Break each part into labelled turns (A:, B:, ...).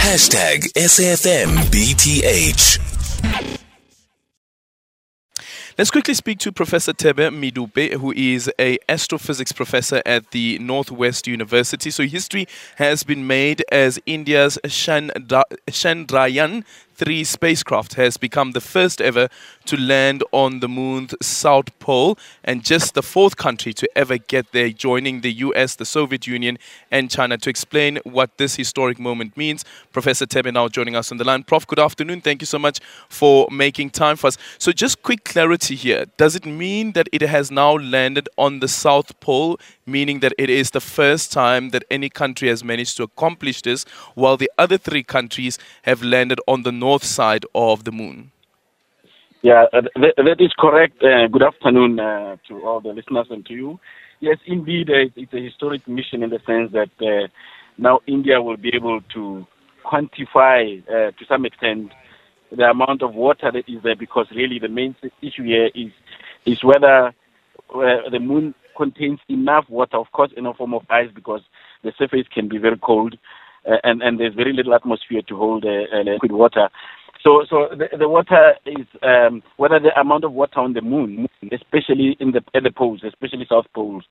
A: Hashtag SAFMBTH.
B: Let's quickly speak to Professor Thebe Medupe, who is a astrophysics professor at the Northwest University. So history has been made as India's Chandrayaan 3 spacecraft has become the first ever to land on the moon's south pole and just the fourth country to ever get there, joining the US, the Soviet Union, and China. To explain what this historic moment means, Professor Thebe now joining us on the line. Prof, good afternoon. Thank you so much for making time for us. So, just quick clarity here. Does it mean that it has now landed on the south pole, meaning that it is the first time that any country has managed to accomplish this, while the other three countries have landed on the north? North side of the moon.
C: Yeah, uh, that, is correct. Uh, good afternoon uh, to all the listeners and to you. Yes, indeed, uh, it's a historic mission in the sense that uh, now India will be able to quantify uh, to some extent the amount of water that is there because really the main issue here is is whether the moon contains enough water, of course, in a form of ice because the surface can be very cold and and there's very little atmosphere to hold uh, liquid water. So, so the, the water is um, whether the amount of water on the moon, especially in the at the poles, especially south poles,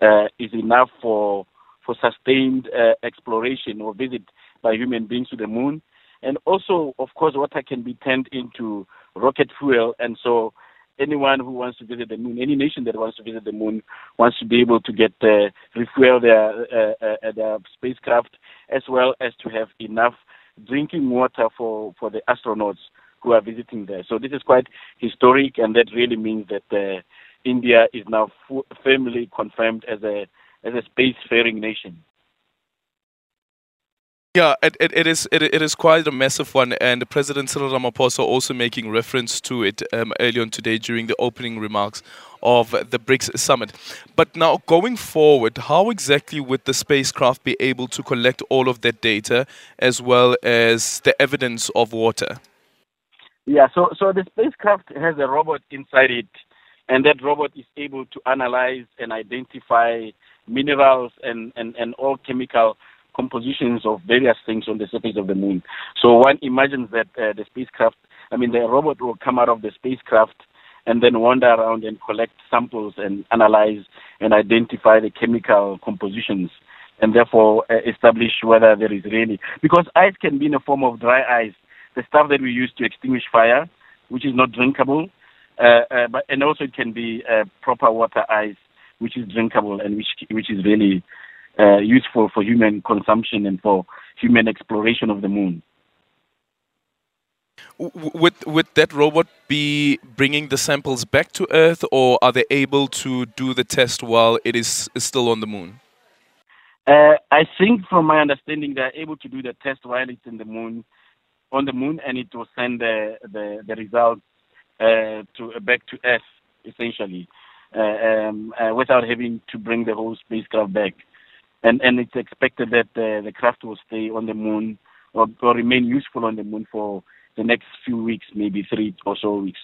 C: uh, is enough for for sustained uh, exploration or visit by human beings to the moon, and also, of course, water can be turned into rocket fuel, and so anyone who wants to visit the moon, any nation that wants to visit the moon, wants to be able to get uh, refuel their uh, uh, their spacecraft, as well as to have enough drinking water for for the astronauts who are visiting there. So this is quite historic, and that really means that uh, India is now firmly confirmed as a as a spacefaring nation.
B: Yeah, it, it, it is it, it is quite a massive one, and President Cyril Ramaphosa also making reference to it um, earlier on today during the opening remarks of the BRICS summit. But now, going forward, how exactly would the spacecraft be able to collect all of that data as well as the evidence of water?
C: Yeah, so so the spacecraft has a robot inside it, and that robot is able to analyze and identify minerals and, and, and all chemical compositions of various things on the surface of the moon. So one imagines that uh, the spacecraft, I mean, the robot will come out of the spacecraft and then wander around and collect samples and analyze and identify the chemical compositions and therefore uh, establish whether there is really because ice can be in a form of dry ice, the stuff that we use to extinguish fire, which is not drinkable, uh, uh, but and also it can be uh, proper water ice, which is drinkable and which which is really uh, useful for human consumption and for human exploration of the moon.
B: Would would that robot be bringing the samples back to Earth, or are they able to do the test while it is still on the moon?
C: Uh, I think, from my understanding, they are able to do the test while it's in the moon, on the moon, and it will send the the, the results uh, to back to Earth essentially, uh, um, uh, without having to bring the whole spacecraft back and and it's expected that uh, the craft will stay on the moon or, or remain useful on the moon for the next few weeks, maybe three or so weeks.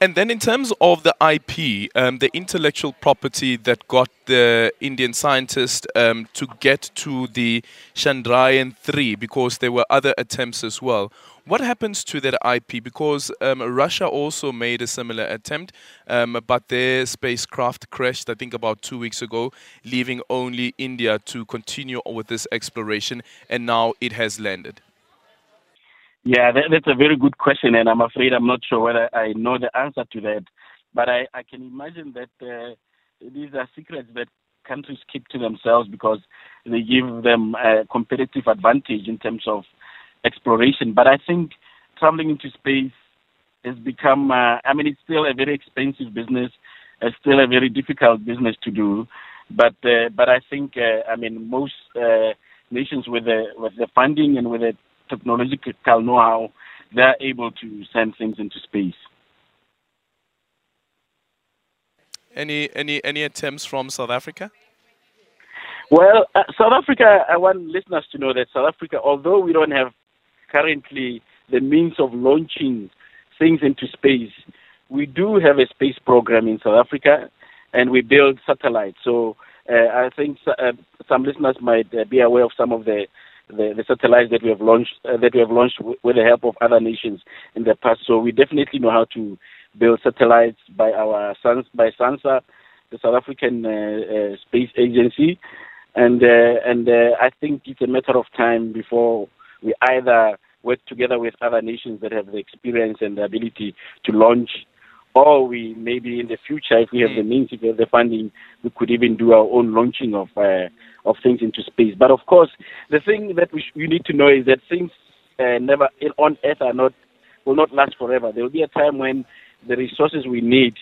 B: And then, in terms of the IP, um, the intellectual property that got the Indian scientists um, to get to the Chandrayaan 3, because there were other attempts as well, what happens to that IP? Because um, Russia also made a similar attempt, um, but their spacecraft crashed, I think, about two weeks ago, leaving only India to continue with this exploration, and now it has landed.
C: Yeah, that, that's a very good question, and I'm afraid I'm not sure whether I know the answer to that. But I, I can imagine that uh, these are secrets that countries keep to themselves because they give them a competitive advantage in terms of exploration. But I think traveling into space has become, uh, I mean, it's still a very expensive business. It's still a very difficult business to do. But uh, but I think, uh, I mean, most uh, nations with the with the funding and with the technological know-how, they're able to send things into space.
B: Any any any attempts from South Africa?
C: Well, uh, South Africa, I want listeners to know that South Africa, although we don't have currently the means of launching things into space, we do have a space program in South Africa, and we build satellites. So uh, I think uh, some listeners might uh, be aware of some of the the, the satellites that we have launched uh, that we have launched w- with the help of other nations in the past. So we definitely know how to build satellites by our sons by SANSA, the South African uh, uh, Space Agency, and uh, and uh, I think it's a matter of time before we either work together with other nations that have the experience and the ability to launch or we maybe in the future, if we have mm. the means, if we have the funding, we could even do our own launching of uh, of things into space. But of course, the thing that we, sh- we need to know is that things uh, never on Earth are not will not last forever. There will be a time when the resources we need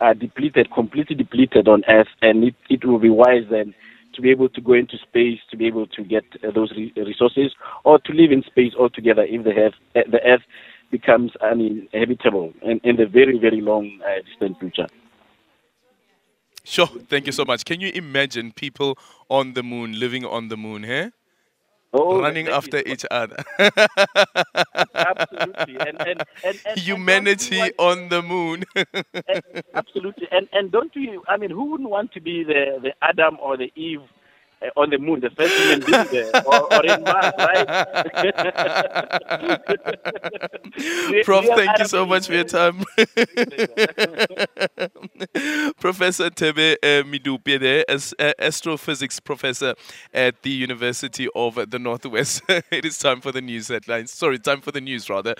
C: are depleted, completely depleted on Earth, and it, it will be wise then to be able to go into space to be able to get uh, those re- resources, or to live in space altogether if the Earth, uh, the Earth becomes uninhabitable in, in the very, very long uh, distant future.
B: Sure, thank you so much. Can you imagine people on the moon, living on the moon, here? Oh, running after each other.
C: absolutely. And, and, and, and
B: Humanity want, on the moon.
C: absolutely. And and don't we I mean who wouldn't want to be the, the Adam or the Eve uh, on the moon, the first human being there, or, or in Mars, right?
B: Prof, thank you so much for your time. professor Thebe Medupe as uh, astrophysics professor at the University of the Northwest. it is time for the news headlines. Sorry, time for the news rather.